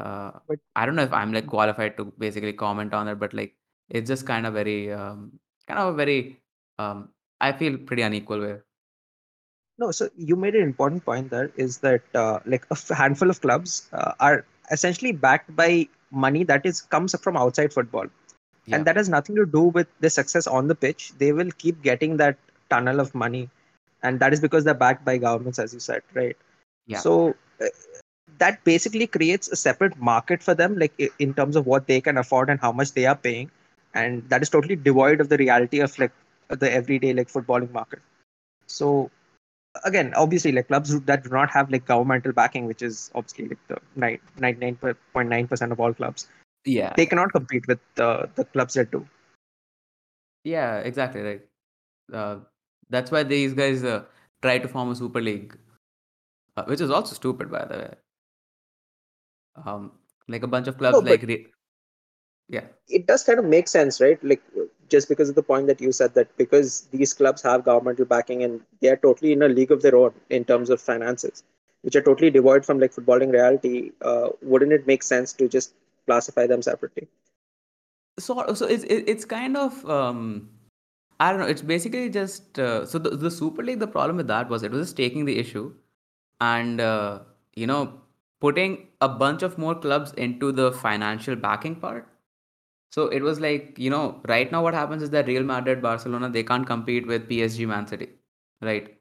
uh, But- I don't know if I'm like qualified to basically comment on it, but like, it's just kind of very, um, kind of a very, um, I feel pretty unequal way. No, so you made an important point there is that uh, like a f- handful of clubs uh, are essentially backed by money that is comes from outside football, Yeah. and that has nothing to do with the success on the pitch. They will keep getting that tunnel of money, and that is because they're backed by governments, as you said, right? Yeah. So uh, that basically creates a separate market for them, like in terms of what they can afford and how much they are paying, and that is totally devoid of the reality of like the everyday like footballing market. So again, obviously, like clubs that do not have like governmental backing, which is obviously like the ninety nine point nine percent of all clubs, Yeah. they cannot compete with uh, the clubs that do. Yeah, exactly right. Uh, that's why these guys uh, try to form a super league, uh, which is also stupid, by the way. Um, like a bunch of clubs, but- like re- yeah, It does kind of make sense, right? Like just because of the point that you said that because these clubs have governmental backing and they are totally in a league of their own in terms of finances, which are totally devoid from like footballing reality. Uh, wouldn't it make sense to just classify them separately? so so it's it's kind of um i don't know it's basically just uh, so the, the super league the problem with that was it was just taking the issue and uh, you know putting a bunch of more clubs into the financial backing part. So it was like you know right now what happens is that real madrid barcelona they can't compete with psg man city right?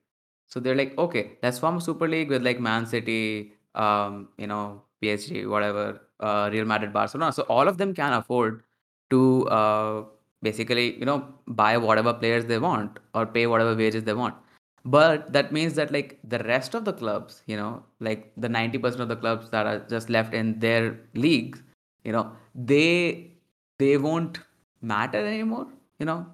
So they're like okay let's form a super league with like man city um you know psg whatever uh, real madrid barcelona. So all of them can afford to uh, basically you know buy whatever players they want or pay whatever wages they want. But that means that like the rest of the clubs you know like the 90% of the clubs that are just left in their leagues you know they they won't matter anymore you know?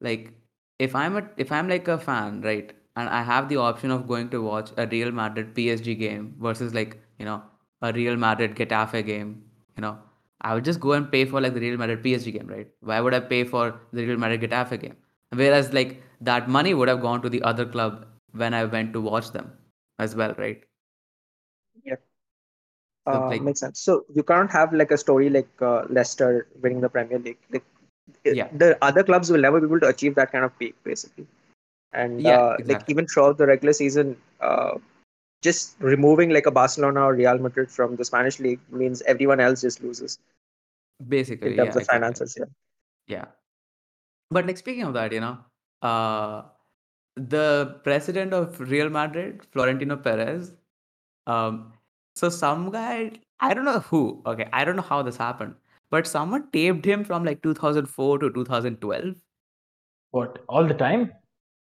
Like if i'm a if i'm like a fan right and i have the option of going to watch a real madrid psg game versus like you know a real madrid getafe game you know I would just go and pay for like the Real Madrid PSG game, right? Why would I pay for the Real Madrid Getafe game? Whereas like that money would have gone to the other club when I went to watch them as well, right? So, Uh, like- makes sense. So you can't have like a story like uh, Leicester winning the Premier League. Like, Yeah. the other clubs will never be able to achieve that kind of peak, basically. And Yeah, uh, like even throughout the regular season, uh, just removing like a Barcelona or Real Madrid from the Spanish league means everyone else just loses Basically, in terms yeah, of exactly. finances. Yeah. Yeah. But like speaking of that, you know, uh, the president of Real Madrid, Florentino Perez, um, so some guy, I don't know who, okay, I don't know how this happened, but someone taped him from like 2004 to 2012. What all the time?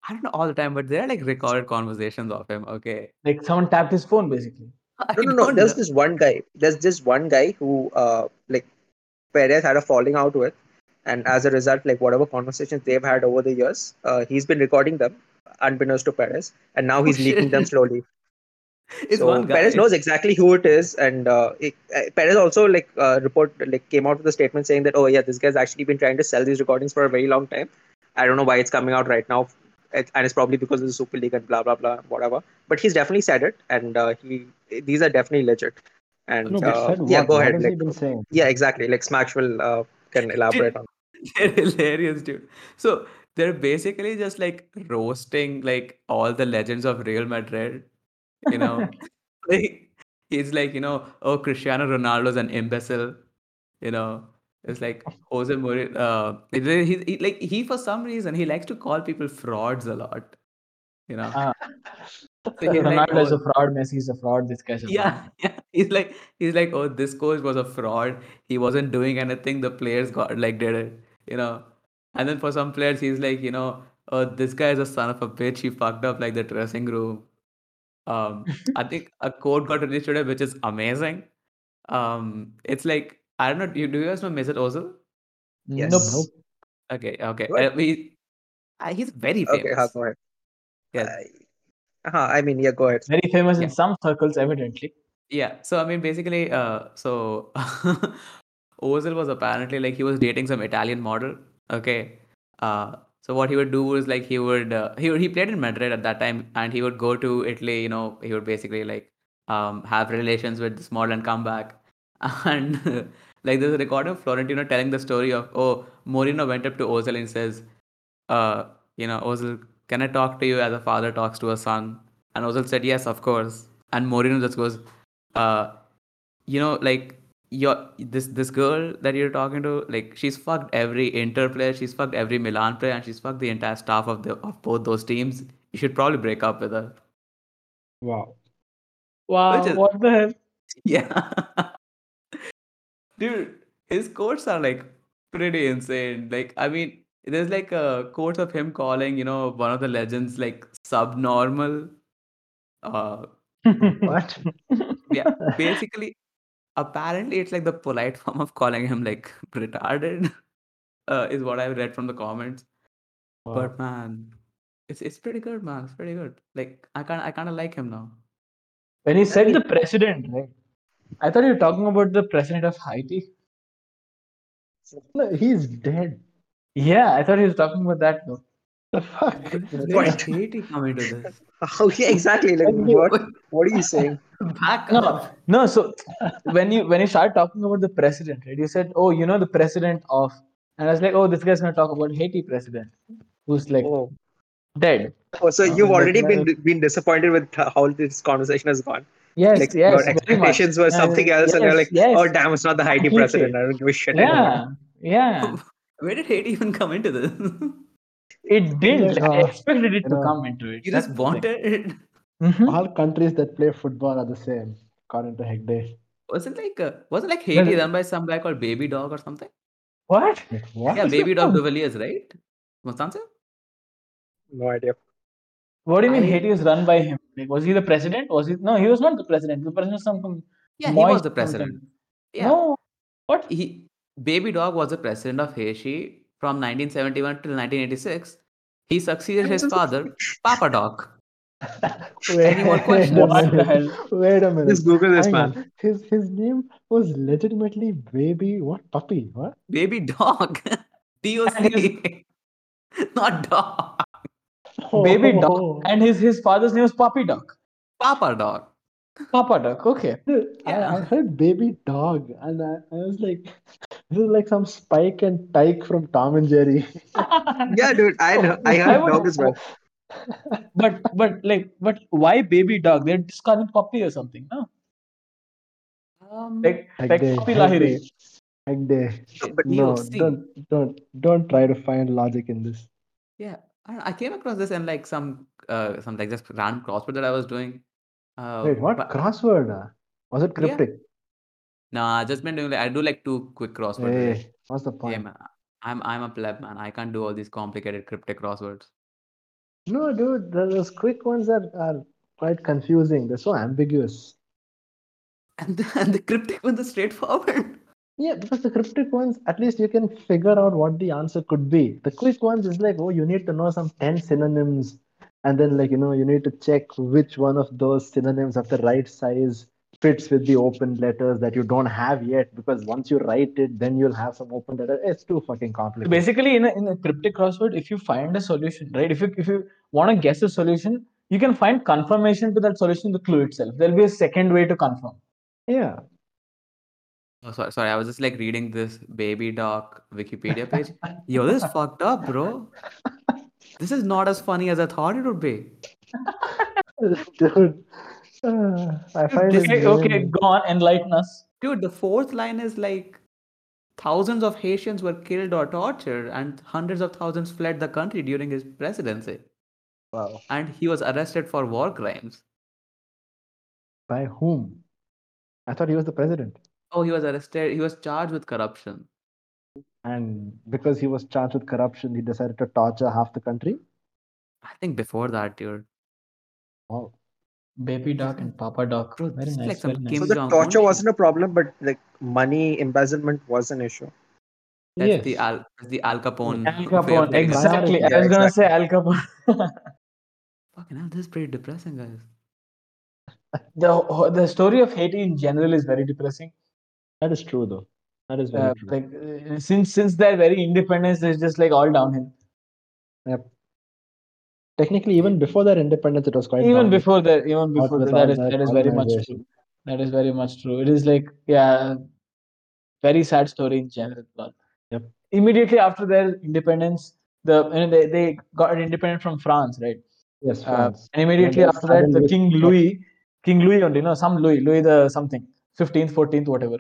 I don't know all the time, but there are like recorded conversations of him. Okay. Like someone tapped his phone basically. I No, no, no. don't There's this one guy. There's this one guy who, uh, like, Perez had a falling out with, and as a result, like whatever conversations they've had over the years, uh, he's been recording them, unbeknownst to Perez, and now Oh, he's leaking them shit. slowly. It's so one guy. Perez knows exactly who it is, and uh, it, uh, Perez also like uh, report like came out with a statement saying that oh yeah, this guy's actually been trying to sell these recordings for a very long time. I don't know why it's coming out right now, it, and it's probably because of the Super League and blah blah blah whatever. But he's definitely said it, and uh, he these are definitely legit. And No, uh, yeah, what? go What ahead. has he Like, been saying? yeah, exactly. Like Smashville uh, can elaborate on. They're hilarious, dude. So they're basically just like roasting like all the legends of Real Madrid. You know, like he's like, you know, oh Cristiano Ronaldo's an imbecile. You know, it's like Jose Mourinho. Uh, he, he, like he for some reason he likes to call people frauds a lot. You know, Ah, So he's like, Ronaldo is oh, a fraud. Messi is a fraud. This guy's a fraud. yeah, yeah. He's like, he's like, oh, this coach was a fraud. He wasn't doing anything. The players got like did it, you know. And then for some players, he's like, you know, oh, this guy is a son of a bitch. He fucked up like the dressing room. Um, I think a quote got released today, which is amazing. Um, it's like I don't know. Do you, do you guys know Mesut Ozil? Yes. Nope. Nope. Okay, okay. Uh, we, uh, he's very Okay, famous. huh, go ahead. Yes. I, uh, I mean, yeah, go ahead. Very famous Yeah. in some circles, evidently. Yeah, so I mean, basically, uh, so Ozil was apparently like he was dating some Italian model. Okay, uh, so what he would do was like he would uh, he would, he played in Madrid at that time, and he would go to Italy. You know, he would basically like um have relations with this model and come back. And like there's a recording of Florentino telling the story of oh Mourinho went up to Ozil and says, uh, you know, Ozil, can I talk to you as a father talks to a son? And Ozil said, yes, of course. And Mourinho just goes, uh, you know, like your this this girl that you're talking to, like she's fucked every Inter player, she's fucked every Milan player, and she's fucked the entire staff of the of both those teams. You should probably break up with her. Wow. Wow, is- what the hell? Yeah. Dude, his quotes are like pretty insane. Like, I mean, there's like a quote of him calling, you know, one of the legends like subnormal. Uh, What? yeah, basically, apparently it's like the polite form of calling him like retarded, uh, is what I read from the comments. Wow. But man, it's it's pretty good, man. It's pretty good. Like I kind I kind of like him now. When he said the president, right? I thought you were talking about the president of Haiti. No, he's dead. Yeah, I thought he was talking about that though. The fuck? Where Point. Haiti come into this? Oh, yeah, exactly. Like, what? What are you saying? Back No, up. no. So when you when you started talking about the president, right? You said, "Oh, you know the president of," and I was like, "Oh, this guy's gonna talk about Haiti president, who's like Oh, dead." oh so you've like, already been been disappointed with how this conversation has gone. Yes, Like yes. your very much. expectations were Yeah, something else, and you're like, yes. oh damn, it's not the Haiti hate president. it. I don't give a shit anymore. Yeah, yeah. Where did Haiti even come into this? It didn't. I Uh, expected it to know, come into it. you That's just the wanted it. Mhm. All countries that play football are the same, according to Hegde. Wasn't like uh, wasn't like Haiti run by some guy called Baby Dog or something? What? What? Yeah, Baby Dog Duvaliers, right? Constanza? No idea. What do you mean I- Haiti was run by him? Like, was he the president? Was he? No, he was not the president. The president was some. some Yeah, he was the something. president. Yeah. No. What? He Baby Dog was the president of Haiti from 1971 till 1986. He succeeded his father, Papa Dog. Wait, Any more questions? a minute. Wait a minute. Just Google this, Hang man. on. His his name was legitimately baby what puppy what? Baby Dog. D-O-C. Not dog. Baby Oh. dog. And his his father's name was Poppy Dog. Papa Dog. Papa Dog. Okay. Dude, I, I heard baby dog and I, I was like this is like some Spike and Tyke from Tom and Jerry. Yeah, dude, I know. I I heard would- dog as well. but but like but why baby dog? They're just calling puppy or something, no? Um, Like like Hegde, puppy lahiri. Hegde, But no, don't don't don't try to find logic in this. yeah, I, I came across this in like some uh some like just random crossword that I was doing. Uh, Wait, what but crossword? ah? Was it yeah, cryptic? no, I just been doing like I do like two quick crosswords. Hey, what's the Yeah, point? man, I'm I'm a pleb man. I can't do all these complicated cryptic crosswords. No, dude, th- those quick ones are, are quite confusing. They're so ambiguous. And the, and the cryptic ones are straightforward. Yeah, because the cryptic ones, at least you can figure out what the answer could be. The quick ones is like, oh, you need to know some 10 synonyms. And then, like, you know, you need to check which one of those synonyms of the right size fits with the open letters that you don't have yet. Because once you write it, then you'll have some open letters. It's too fucking complicated. basically, in a, in a cryptic crossword, if you find a solution, right? If you if you want to guess a solution, you can find confirmation to that solution in the clue itself. There'll be a second way to confirm. Yeah. Oh, sorry, sorry. I was just like reading this baby doc Wikipedia page. Yo, this is fucked up, bro. This is not as funny as I thought it would be. Dude, uh, I find this- it Okay, okay, very- go on, enlighten us. Dude, the fourth line is like thousands of Haitians were killed or tortured, and hundreds of thousands fled the country during his presidency. Wow. And he was arrested for war crimes. By whom? I thought he was the president. Oh, he was arrested. He was charged with corruption. And because he was charged with corruption, he decided to torture half the country. I think before that, dude. Wow. Baby doc and Papa doc. Bro, Very nice. like some very nice. Kim So the Jong-un torture wasn't a problem, but like money embezzlement was an issue. That's the Al, that's the Al Capone. Al Capone, getting us. exactly. I was gonna exactly. say Al Capone. Fucking hell, this is pretty depressing, guys. the the story of Haiti in general is very depressing. That is true, though. That is very Uh, true. like uh, since since their very independence, it's just like all downhill. Yep. Technically, even before their independence, it was quite even downhill. before that, even before that, that is that that is very much true. That is very much true. It is like yeah, very sad story in general. Yep. immediately after their independence, the you know, they they got independent from France, right? Yes, Uh, France. and immediately they after that, the King Louis, King Louis only, no, some Louis, Louis the something, fifteenth, fourteenth, whatever.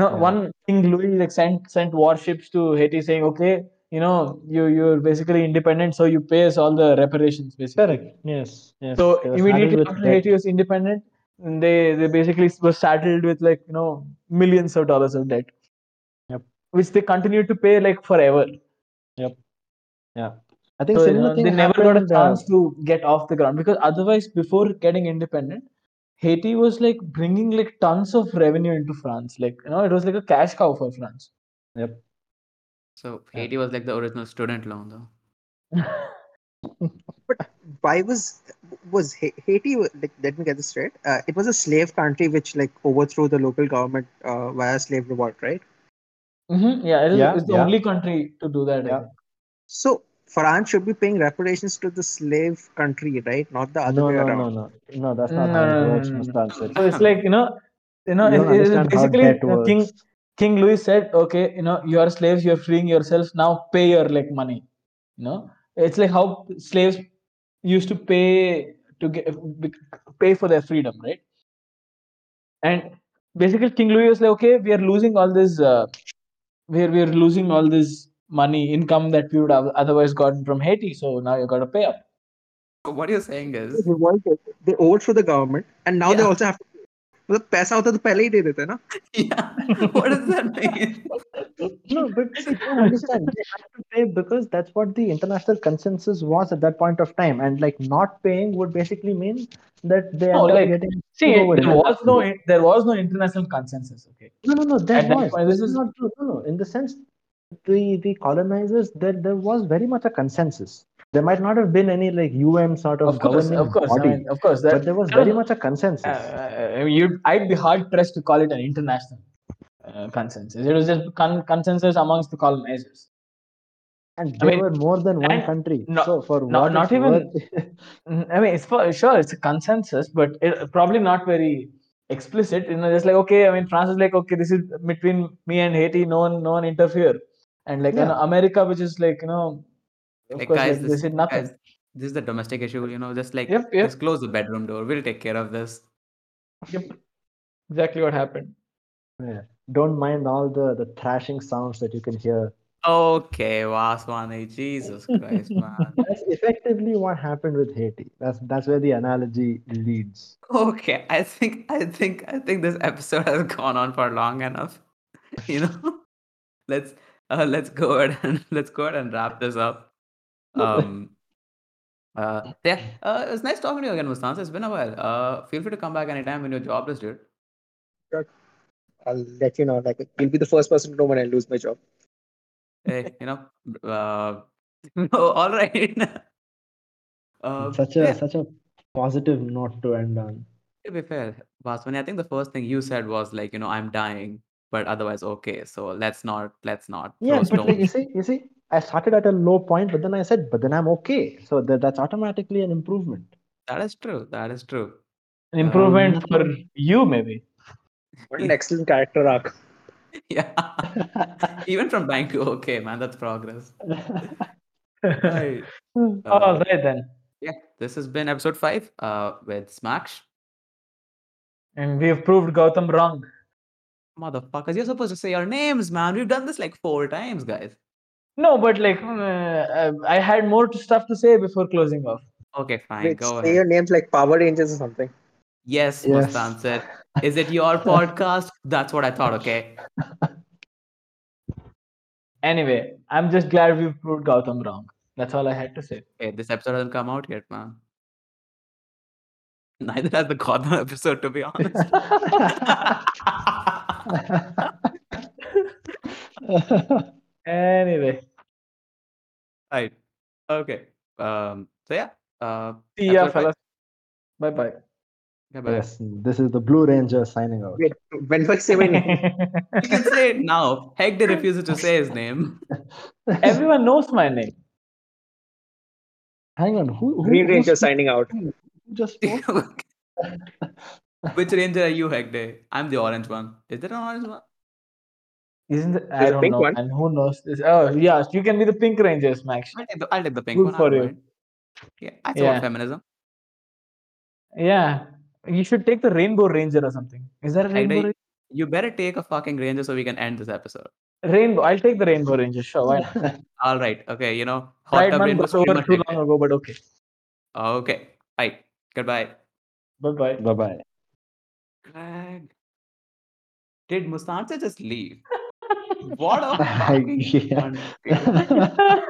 You know, Yeah. one King Louis like sent sent warships to Haiti, saying, okay, you know, you you're basically independent, so you pay us all the reparations, basically. Correct. Yes. Yes. So They were saddled immediately after debt. Haiti was independent, they they basically were saddled with like you know millions of dollars of debt. Yep. Which they continued to pay like forever. Yep. Yeah. I think So you know, thing they never got a uh, chance to get off the ground because otherwise, before getting independent, Haiti was like bringing like tons of revenue into France. Like you know, it was like a cash cow for France. Yep. So Yeah. Haiti was like the original student loan, though. But why was was Haiti? Like, let me get this straight. Uh, it was a slave country which like overthrew the local government uh, via slave revolt, right? Mhm, Yeah, it is, Yeah, it's the yeah. only country to do that. Yeah. So France should be paying reparations to the slave country, right? Not the other No, way no, around. no, no. No, that's not No, how no, it works, no, no, Mr. So it's like you know, you know, You don't it- it is understand how basically you know, King. King Louis said, okay, you know, you are slaves, you're freeing yourself. Now pay your like money. You know, it's like how slaves used to pay to get pay for their freedom, right? And basically, King Louis was like, okay, we are losing all this. Uh, we are we are losing all this money income that we would have otherwise gotten from Haiti. So now you got to pay up. So what you're saying They is, revolted. They overthrew the government, and now they Yeah. also have to. मतलब पैसा होता तो पहले ही दे देते ना yeah, what does that mean? No, but see, don't understand. They had to pay because that's what the international consensus was at that point of time. And like not paying would basically mean that they No, end up like, getting See, screwed over there was no internationally. there was no international consensus. Okay. No, no, no. There At that was. point, This this is is- not true. No, no. In the sense, the the colonizers, there there was very much a consensus. There might not have been any like UN sort of, Of course, governing of course. I body, mean, of course. That, but there was very much a consensus. uh, I mean, you'd I'd be hard pressed to call it an international uh, consensus. It was just con- consensus amongst the colonizers. and I there mean, were more than one country. no- so for no- not even- worth, I mean, it's for sure it's a consensus, but it, probably not very explicit. You know, just like okay, I mean, France is like okay, this is between me and Haiti. No one, no one interfere. And like you know, America, which is like you know, of Like course, guys, like, they this, said nothing. guys, this is the domestic issue. You know, just like Yep, yep. just close the bedroom door. We'll take care of this. Yep. Exactly what happened. Yeah. Don't mind all the, the thrashing sounds that you can hear. Okay, Vaswani, Jesus Christ, man. That's effectively what happened with Haiti. That's that's where the analogy leads. Okay, I think I think I think this episode has gone on for long enough. You know, let's uh, let's go ahead and let's go ahead and wrap this up. Um, uh, yeah, uh, it was nice talking to you again, Mustan sir. It's been a while. Uh, feel free to come back anytime when you're jobless, dude. I'll let you know. Like you'll be the first person to know when I lose my job. Hey, you know, uh, no, all right. uh, such a yeah, such a positive note to end on. to be fair, Vaswani, I think the first thing you said was like, you know, I'm dying, but otherwise okay. So let's not let's not Yeah, but like you see, you see, I started at a low point, but then I said, but then I'm okay. So that, that's automatically an improvement. That is true. That is true. An improvement for you, maybe. What an excellent character arc. yeah. Even from dying to okay, man, that's progress. Right. All Uh, right then. yeah, this has been episode five uh, with Smash. And we have proved Gautam wrong. Motherfuckers, you're supposed to say your names, man. We've done this like four times, guys. No, but like uh, uh, I had more stuff to say before closing off. Okay, fine. Wait, go say ahead. your names like Power Rangers or something. Yes, Yes. Mustan said. Is it your podcast? That's what I thought, okay? Anyway, I'm just glad we've proved Gautam wrong. That's all I had to say. Hey, this episode hasn't come out yet, man. Neither has the Gautam episode, to be honest. Anyway, right. Okay. Um. So yeah. Uh. see ya, episode five. fellas. Bye bye. Goodbye. yes, this is the Blue Ranger signing out. Wait, when do I say my name? You can say it now. Hector refuses to say his name. Everyone knows my name. Hang on, who, who Green Ranger signing out. who just spoke? Which ranger are you, Hector? I'm the orange one. Is there an orange one? Isn't it? I don't pink know. one. And who knows this? Oh, yes, you can be the Pink Rangers, Max. I'll take the, I'll take the pink Good one. I for don't you. mind. Yeah, I support Yeah. feminism. Yeah, you should take the Rainbow Ranger or something. Is there a Rainbow Hector, Ranger? you better take a fucking ranger so we can end this episode. Rainbow. I'll take the Rainbow Ranger. Sure, why not? All right. Okay. You know, hot Pride tub Month rainbow was over streamer too Hector. long ago, but okay. Okay. Right. Goodbye. Bye bye. Bye bye. Greg. Did Mustan sir just leave? What a fucking yeah. cunt, dude.